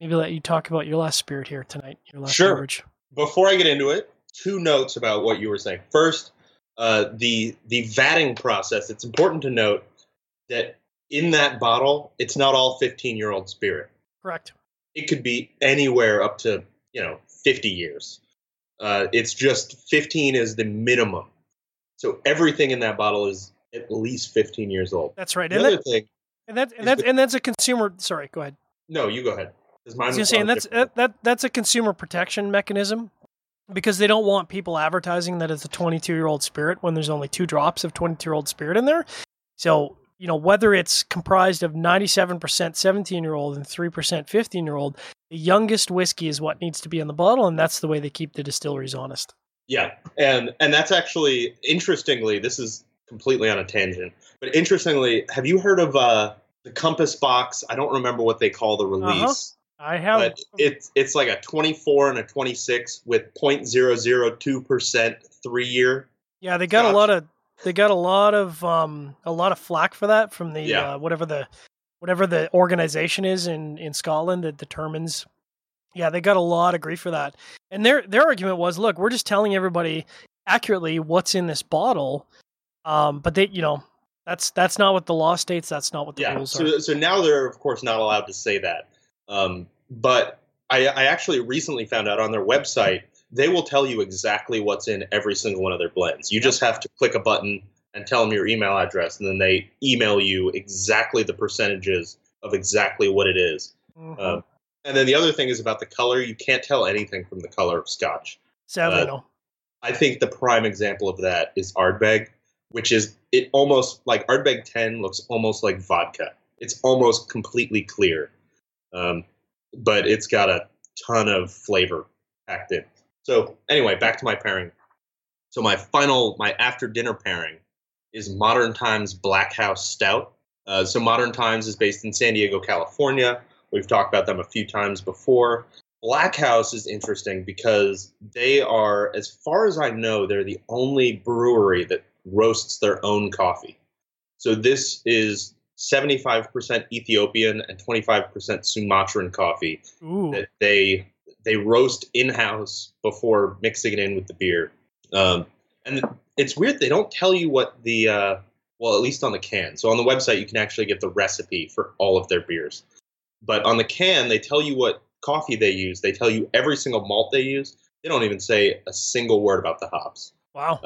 maybe let you talk about your last spirit here tonight. Your last
sure.
Beverage.
Before I get into it, two notes about what you were saying. First, uh, the the vatting process. It's important to note that in that bottle, it's not all 15 year old spirit.
Correct.
It could be anywhere up to you know 50 years. Uh, it's just 15 is the minimum. So everything in that bottle is at least 15 years old.
That's right.
The
and
other
that,
thing,
and that and that's and that's a consumer. Sorry, go ahead.
no, you go ahead. mine
was saying that's that, that that's a consumer protection mechanism because they don't want people advertising that it's a 22 year old spirit when there's only two drops of 22 year old spirit in there. So you know whether it's comprised of 97% 17 year old and 3% 15 year old, the youngest whiskey is what needs to be in the bottle, and that's the way they keep the distilleries honest.
Yeah, and and that's actually interestingly, this is completely on a tangent, but interestingly, have you heard of uh, the Compass Box? I don't remember what they call the release,
I have
but it's it's like a 24 and a 26 with 0.002 percent three year.
Yeah, they got a lot of they got a lot of um a lot of flack for that from the
Yeah.
uh, whatever the whatever the organization is in in Scotland that determines. Yeah, they got a lot of grief for that, and their their argument was, look, we're just telling everybody accurately what's in this bottle, um, but they, you know, that's that's not what the law states. That's not what the
Yeah,
rules are.
so so now they're of course not allowed to say that. Um, but I, I actually recently found out on their website they will tell you exactly what's in every single one of their blends. You just have to click a button and tell them your email address, and then they email you exactly the percentages of exactly what it is.
Mhm.
Um, and then the other thing is about the color. You can't tell anything from the color of Scotch.
Sadly,
uh. I think the prime example of that is Ardbeg, which is it almost like Ardbeg 10 looks almost like vodka. It's almost completely clear, um, but it's got a ton of flavor packed in. So anyway, back to my pairing. So my final, my after dinner pairing is Modern Times Black House Stout. Uh, so Modern Times is based in San Diego, California. We've talked about them a few times before. Black House is interesting because they are, as far as I know, they're the only brewery that roasts their own coffee. So this is 75% Ethiopian and 25% Sumatran coffee
Ooh.
that they they roast in house before mixing it in with the beer. Um, and it's weird they don't tell you what the uh, well at least on the can. So on the website you can actually get the recipe for all of their beers. But on the can they tell you what coffee they use. They tell you every single malt they use. They don't even say a single word about the hops.
Wow.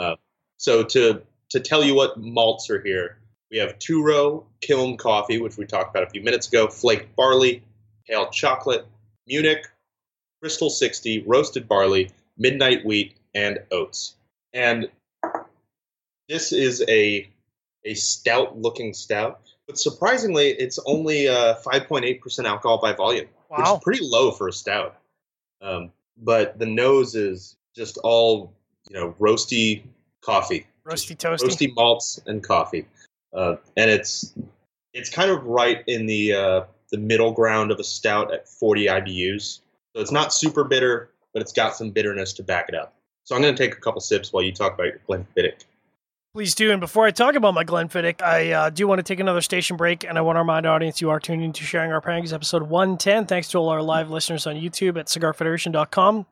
So to to tell you what malts are here, we have two row kiln coffee, which we talked about a few minutes ago, flaked barley, pale chocolate, Munich, Crystal 60, roasted barley, midnight wheat, and oats. And this is a a stout looking stout, but surprisingly, it's only uh, 5.8% alcohol by volume, which is pretty low for a stout. Um, but the nose is just all you know roasty coffee
Roasty toasty.
roasty malts and coffee, uh, and it's it's kind of right in the uh, the middle ground of a stout at 40 IBUs. So it's not super bitter, but it's got some bitterness to back it up. So I'm going to take a couple sips while you talk about your Glenfiddich.
Please do. And before I talk about my Glenfiddich, I uh, do want to take another station break, and I want to remind our audience you are tuning into Sharing Our Pairings, episode 110. Thanks to all our live listeners on YouTube at cigarfederation.com.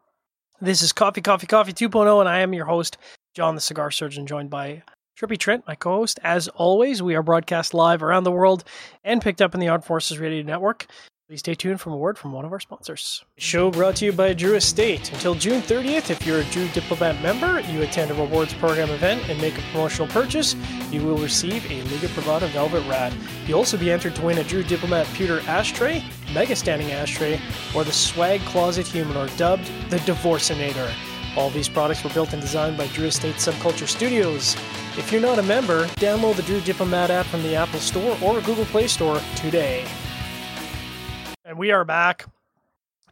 This is Coffee, Coffee, Coffee 2.0, and I am your host, John the Cigar Surgeon, joined by Trippy Trent, my co host. As always, we are broadcast live around the world and picked up in the Armed Forces Radio Network. Please stay tuned for a word from one of our sponsors. Show brought to you by Drew Estate. Until June 30th, if you're a Drew Diplomat member, you attend a rewards program event and make a promotional purchase, you will receive a Liga Privada Velvet Rat. You'll also be entered to win a Drew Diplomat pewter ashtray, mega standing ashtray, or the Swag Closet Humidor, dubbed the Divorcinator. All these products were built and designed by Drew Estate Subculture Studios. If you're not a member, download the Drew Diplomat app from the Apple Store or Google Play Store today. And we are back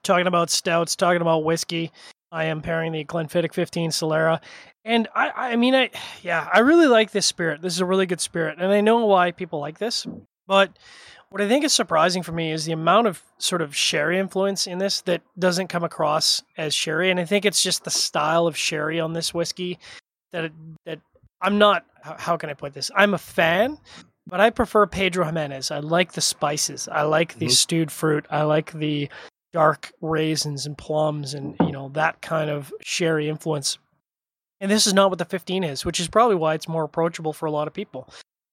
talking about stouts, talking about whiskey. I am pairing the Glenfiddich 15 Solera. And I, I mean, I, yeah, I really like this spirit. This is a really good spirit. And I know why people like this. But what I think is surprising for me is the amount of sort of sherry influence in this that doesn't come across as sherry. And I think it's just the style of sherry on this whiskey that, it, that I'm not, how- can I put this? I'm a fan, but I prefer Pedro Jimenez. I like the spices. I like the
Mhm.
stewed fruit. I like the dark raisins and plums and you know that kind of sherry influence. And this is not what the 15 is, which is probably why it's more approachable for a lot of people.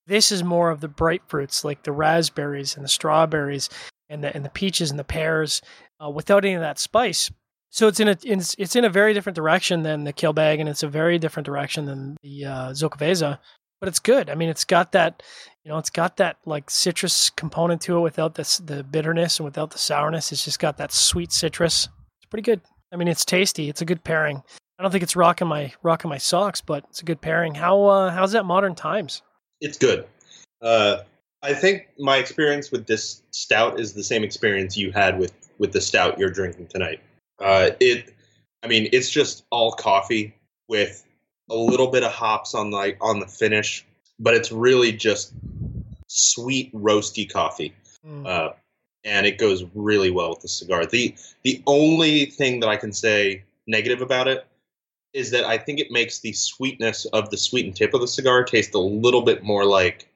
This is more of the bright fruits like the raspberries and the strawberries and the and the peaches and the pears uh, without any of that spice. So it's in a it's, it's in a very different direction than the Kilbeggan it's a very different direction than the uh, Xocoveza, but it's good. I mean, it's got that you know, it's got that like citrus component to it without the the bitterness and without the sourness. It's just got that sweet citrus. It's pretty good. I mean, it's tasty. It's a good pairing. I don't think it's rocking my rocking my socks, but it's a good pairing. How uh, how's that modern times?
It's good. Uh, I think my experience with this stout is the same experience you had with with the stout you're drinking tonight. Uh, it, I mean, it's just all coffee with a little bit of hops on like on the finish, but it's really just sweet roasty coffee,
Mm.
uh, and it goes really well with the cigar. the The only thing that I can say negative about it is that I think it makes the sweetness of the sweetened tip of the cigar taste a little bit more like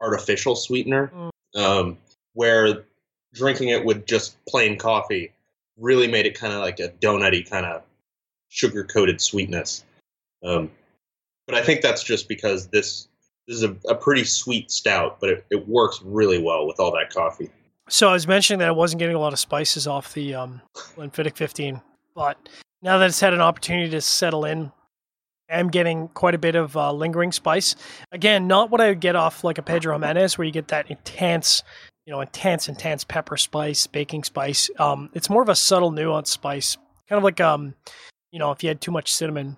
artificial sweetener, um, where drinking it with just plain coffee really made it kind of like a donutty kind of sugar coated sweetness. Um, but I think that's just because this this is a, a pretty sweet stout, but it, it works really well with all that coffee.
So I was mentioning that I wasn't getting a lot of spices off the um, Glenfiddich 15, but now that it's had an opportunity to settle in, I'm getting quite a bit of uh, lingering spice. Again, not what I would get off like a Pedro Jimenez, where you get that intense, you know, intense, intense pepper spice, baking spice. Um, it's more of a subtle, nuanced spice, kind of like um, you know, if you had too much cinnamon,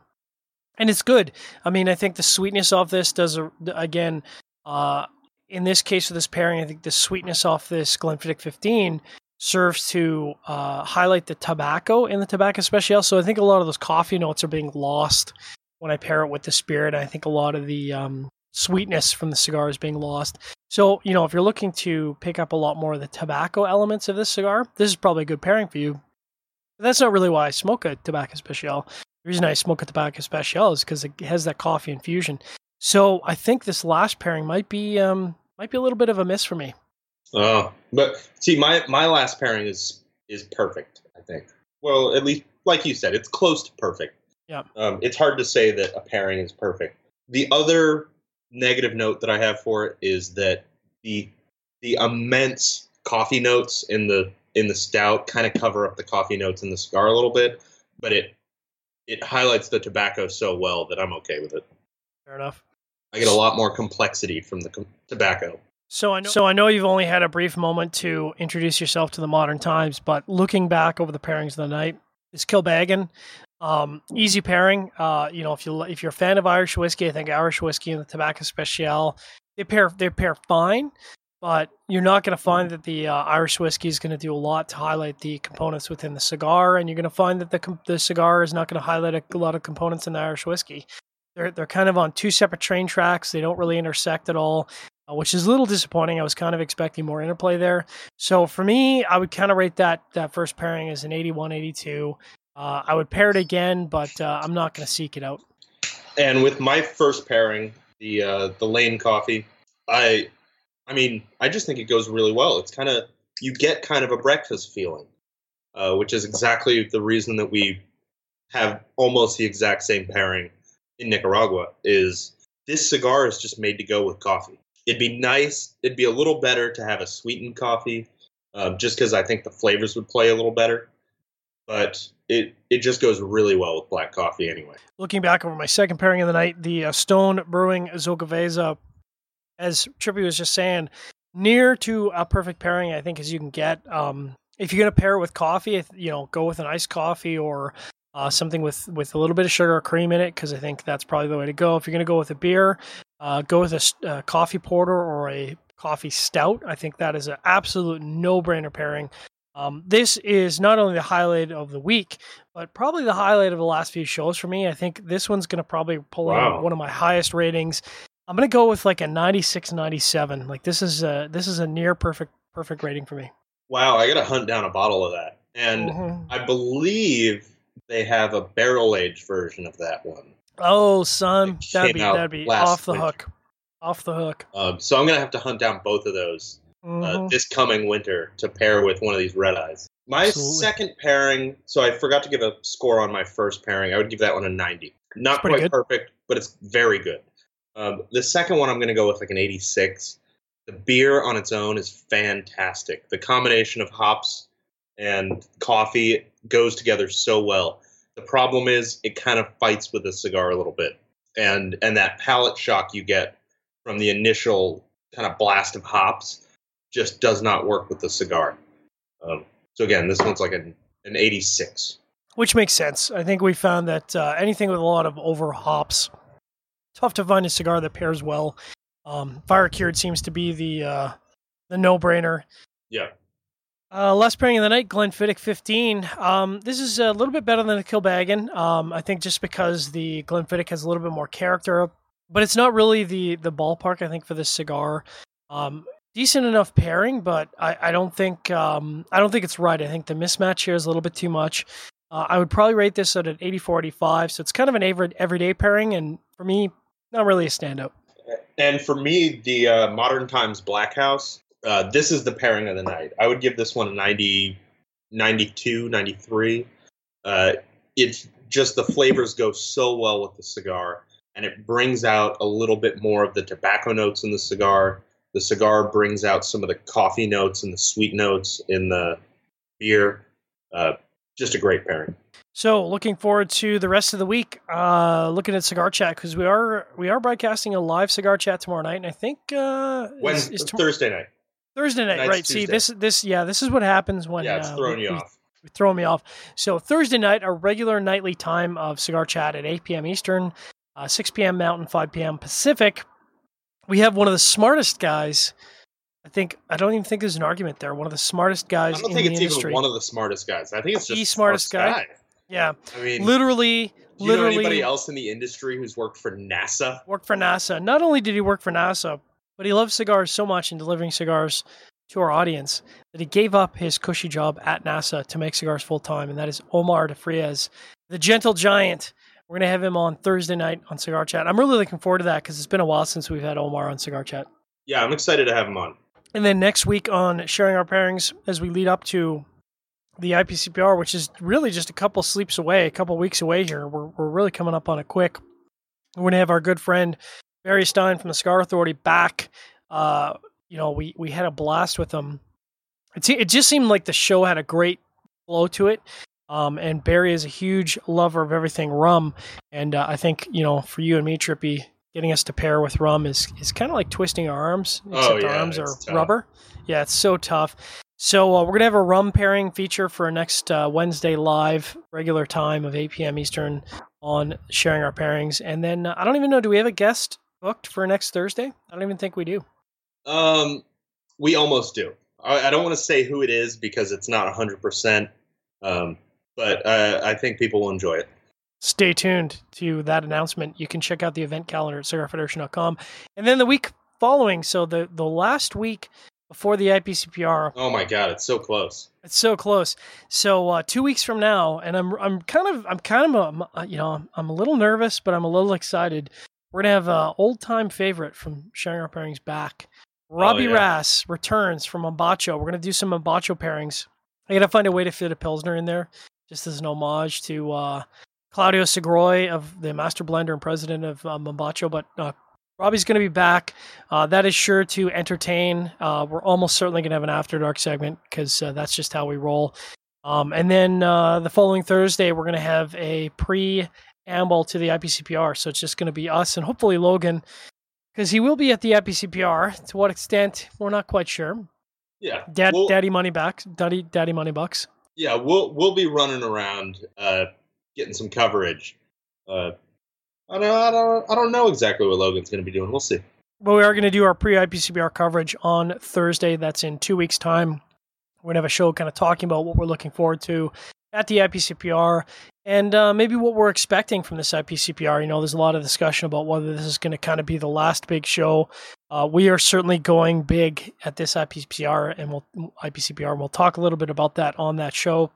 and it's good. I mean, I think the sweetness of this does a, again. Uh, in this case with this pairing, I think the sweetness off this Glenfiddich 15 serves to uh, highlight the tobacco in the Tabak Especial. So I think a lot of those coffee notes are being lost when I pair it with the spirit. I think a lot of the um, sweetness from the cigar is being lost. So, you know, if you're looking to pick up a lot more of the tobacco elements of this cigar, this is probably a good pairing for you. But that's not really why I smoke a Tabak Especial. The reason I smoke a Tabak Especial is because it has that coffee infusion. So I think this last pairing might be um, might be a little bit of a miss for me.
Oh, but see, my my last pairing is is perfect. I think. Well, at least like you said, it's close to perfect.
Yeah.
Um, it's hard to say that a pairing is perfect. The other negative note that I have for it is that the the immense coffee notes in the in the stout kind of cover up the coffee notes in the cigar a little bit, but it it highlights the tobacco so well that I'm okay with it.
Fair enough.
I get a lot more complexity from the com- tobacco.
So I know, so I know you've only had a brief moment to introduce yourself to the modern times, but looking back over the pairings of the night, is Kilbeggan um, easy pairing. Uh, you know, if you if you're a fan of Irish whiskey, I think Irish whiskey and the Tabak Especial they pair they pair fine, but you're not going to find that the uh, Irish whiskey is going to do a lot to highlight the components within the cigar, and you're going to find that the the cigar is not going to highlight a, a lot of components in the Irish whiskey. They're they're kind of on two separate train tracks. They don't really intersect at all which is a little disappointing. I was kind of expecting more interplay there. So for me, I would kind of rate that that first pairing as an 81, 82. Uh, I would pair it again, but uh, I'm not going to seek it out.
And with my first pairing, the uh, the Lane coffee, I, I mean, I just think it goes really well. It's kind of you get kind of a breakfast feeling, uh, which is exactly the reason that we have almost the exact same pairing in Nicaragua. Is this cigar is just made to go with coffee it'd be nice. It'd be a little better to have a sweetened coffee, um, just because I think the flavors would play a little better. But it it just goes really well with black coffee anyway.
Looking back over my second pairing of the night, the uh, Stone Brewing Xocoveza, as Trippy was just saying, near to a perfect pairing, I think, as you can get. Um, if you're to pair it with coffee, you know, go with an iced coffee or uh, something with with a little bit of sugar or cream in it because I think that's probably the way to go. If you're going to go with a beer, uh, go with a uh, coffee porter or a coffee stout. I think that is an absolute no brainer pairing. Um, this is not only the highlight of the week, but probably the highlight of the last few shows for me. I think this one's going to probably pull wow. out one of my highest ratings. I'm going to go with like a 96, 97. Like this is a, this is a near perfect, perfect rating for me.
Wow. I got to hunt down a bottle of that. And mm-hmm. I believe they have a barrel aged version of that one.
Oh, son, that'd be that'd be off the winter. hook, off the hook.
Um, so I'm gonna have to hunt down both of those uh, mm-hmm. uh, this coming winter to pair with one of these red eyes. My Absolutely. second pairing, so I forgot to give a score on my first pairing. I would give that one a 90. Not quite good. perfect, but it's very good. Um, the second one, I'm going to go with like an 86. The beer on its own is fantastic. The combination of hops and coffee goes together so well. The problem is it kind of fights with the cigar a little bit, and and that palate shock you get from the initial kind of blast of hops just does not work with the cigar. Um, so again, this one's like an an 86,
which makes sense. I think we found that uh, anything with a lot of over hops, tough to find a cigar that pairs well. Um, Fire cured seems to be the uh, the no brainer.
Yeah.
Uh, last pairing of the night, Glenfiddich 15. Um, this is a little bit better than the Kilbeggan. Um, I think just because the Glenfiddich has a little bit more character, but it's not really the the ballpark. I think for this cigar, um, decent enough pairing, but I, I don't think um, I don't think it's right. I think the mismatch here is a little bit too much. Uh, I would probably rate this at an 84, 85. So it's kind of an everyday pairing, and for me, not really a standout.
And for me, the uh, Modern Times Black House uh, this is the pairing of the night. I would give this one a 90, 92, 93. Uh, it's just the flavors go so well with the cigar, and it brings out a little bit more of the tobacco notes in the cigar. The cigar brings out some of the coffee notes and the sweet notes in the beer. Uh, just a great pairing.
So, looking forward to the rest of the week. Uh, looking at cigar chat because we are we are broadcasting a live cigar chat tomorrow night, and I think uh,
when is, is Thursday night.
Thursday night, right? See, this this yeah, this is what happens when
yeah, it's uh, throwing we, you off.
Throwing me off. So Thursday night, our regular nightly time of cigar chat at 8 p.m. Eastern, uh, 6 p.m. Mountain, 5 p.m. Pacific. We have one of the smartest guys I think I don't even think there's an argument there. One of the smartest guys
I don't
in
think it's
industry.
even one of the smartest guys. I think it's just
The smartest
smart
guy? yeah,
I mean,
literally,
do you know
literally
anybody else in the industry who's worked for NASA?
worked for NASA. Not only did he work for NASA, but he loves cigars so much and delivering cigars to our audience that he gave up his cushy job at NASA to make cigars full time, and that is Omar de Frias, the gentle giant. We're gonna have him on Thursday night on Cigar Chat. I'm really looking forward to that because it's been a while since we've had Omar on Cigar Chat.
Yeah, I'm excited to have him on.
And then next week on sharing our pairings as we lead up to the IPCPR, which is really just a couple sleeps away, a couple weeks away here. We're, we're really coming up on it quick. We're going to have our good friend Barry Stein from the Cigar Authority back. Uh, you know, we, we had a blast with him. It, it just seemed like the show had a great flow to it. Um, and Barry is a huge lover of everything rum. And uh, I think, you know, for you and me, Trippy, getting us to pair with rum is, is kind of like twisting our arms,
Oh,
except our
yeah,
arms are
tough.
rubber. Yeah, it's so tough. So uh, we're gonna have a rum pairing feature for next uh, Wednesday live, regular time of 8 p.m. Eastern on sharing our pairings, and then uh, I don't even know. Do we have a guest booked for next Thursday? I don't even think we do.
Um, we almost do. I, I don't want to say who it is because it's not 100%, um, but uh, I think people will enjoy it.
Stay tuned to that announcement. You can check out the event calendar at cigarfederation.com, and then the week following. So the the last week before the IPCPR,
Oh my God, it's so close.
It's so close. So uh, two weeks from now, and I'm I'm kind of I'm kind of a, uh, you know I'm, I'm a little nervous, but I'm a little excited. We're gonna have an old time favorite from sharing our pairings back. Robbie
yeah.
Rass returns from Mombacho. We're gonna do some Mombacho pairings. I gotta find a way to fit a pilsner in there, just as an homage to uh, Claudio Sgroi of the master blender and president of uh, Mombacho. But uh, Robbie's going to be back. Uh, that is sure to entertain. Uh, we're almost certainly going to have an After Dark segment because uh, that's just how we roll. Um, and then uh, the following Thursday, we're going to have a pre amble to the IPCPR. So it's just going to be us and hopefully Logan because he will be at the IPCPR. To what extent, we're not quite sure.
Yeah.
Dad,
We'll-
Daddy Money Bucks. Daddy, Daddy Money Bucks.
Yeah, we'll we'll be running around uh, getting some coverage. Uh, I don't I don't I don't know exactly what Logan's going to be doing. We'll see.
But we are going to do our pre IPCPR coverage on Thursday. That's in two weeks' time. We're going to have a show kind of talking about what we're looking forward to at the IPCPR and uh, maybe what we're expecting from this IPCPR. You know, there's a lot of discussion about whether this is going to kind of be the last big show. Uh, we are certainly going big at this IPCPR, and we'll IPCPR, and we'll talk a little bit about that on that show.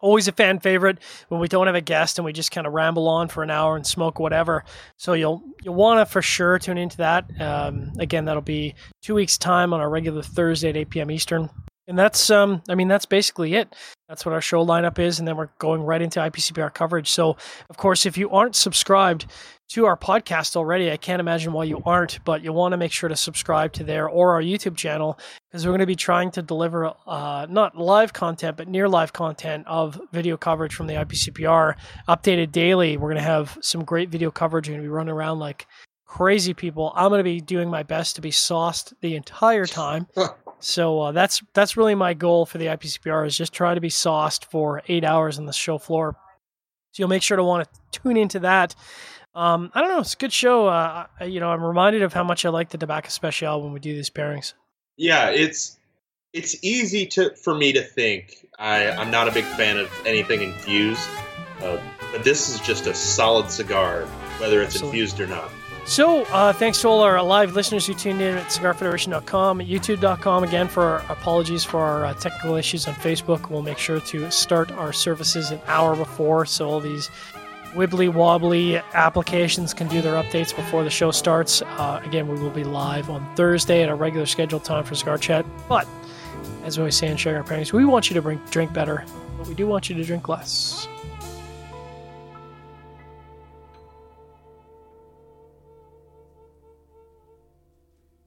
Always a fan favorite when we don't have a guest and we just kind of ramble on for an hour and smoke whatever. So you'll you'll want to for sure tune into that. Um, again, that'll be two weeks time on our regular Thursday at 8 p.m. Eastern. And that's um, I mean that's basically it. That's what our show lineup is, and then we're going right into IPCPR coverage. So, of course, if you aren't subscribed to our podcast already, I can't imagine why you aren't. But you'll want to make sure to subscribe to there or our YouTube channel because we're going to be trying to deliver uh, not live content, but near live content of video coverage from the IPCPR updated daily. We're going to have some great video coverage. We're going to be running around like crazy people. I'm going to be doing my best to be sauced the entire time. [LAUGHS] So uh, that's that's really my goal for the IPCPR is just try to be sauced for eight hours on the show floor. So you'll make sure to want to tune into that. Um, I don't know, it's a good show. Uh, I- you know, I'm reminded of how much I like the Tabak Especial when we do these pairings.
Yeah, it's it's easy to for me to think. I I'm not a big fan of anything infused, uh, but this is just a solid cigar, whether it's
Absolutely.
infused or not.
So, uh, thanks to all our live listeners who tuned in at cigarfederation.com, at youtube.com again for our apologies for our uh, technical issues on Facebook. We'll make sure to start our services an hour before so all these wibbly wobbly applications can do their updates before the show starts. Uh, again, we will be live on Thursday at our regular scheduled time for Cigar Chat. But as we always say in sharing our pairings, we want you to drink better, but we do want you to drink less.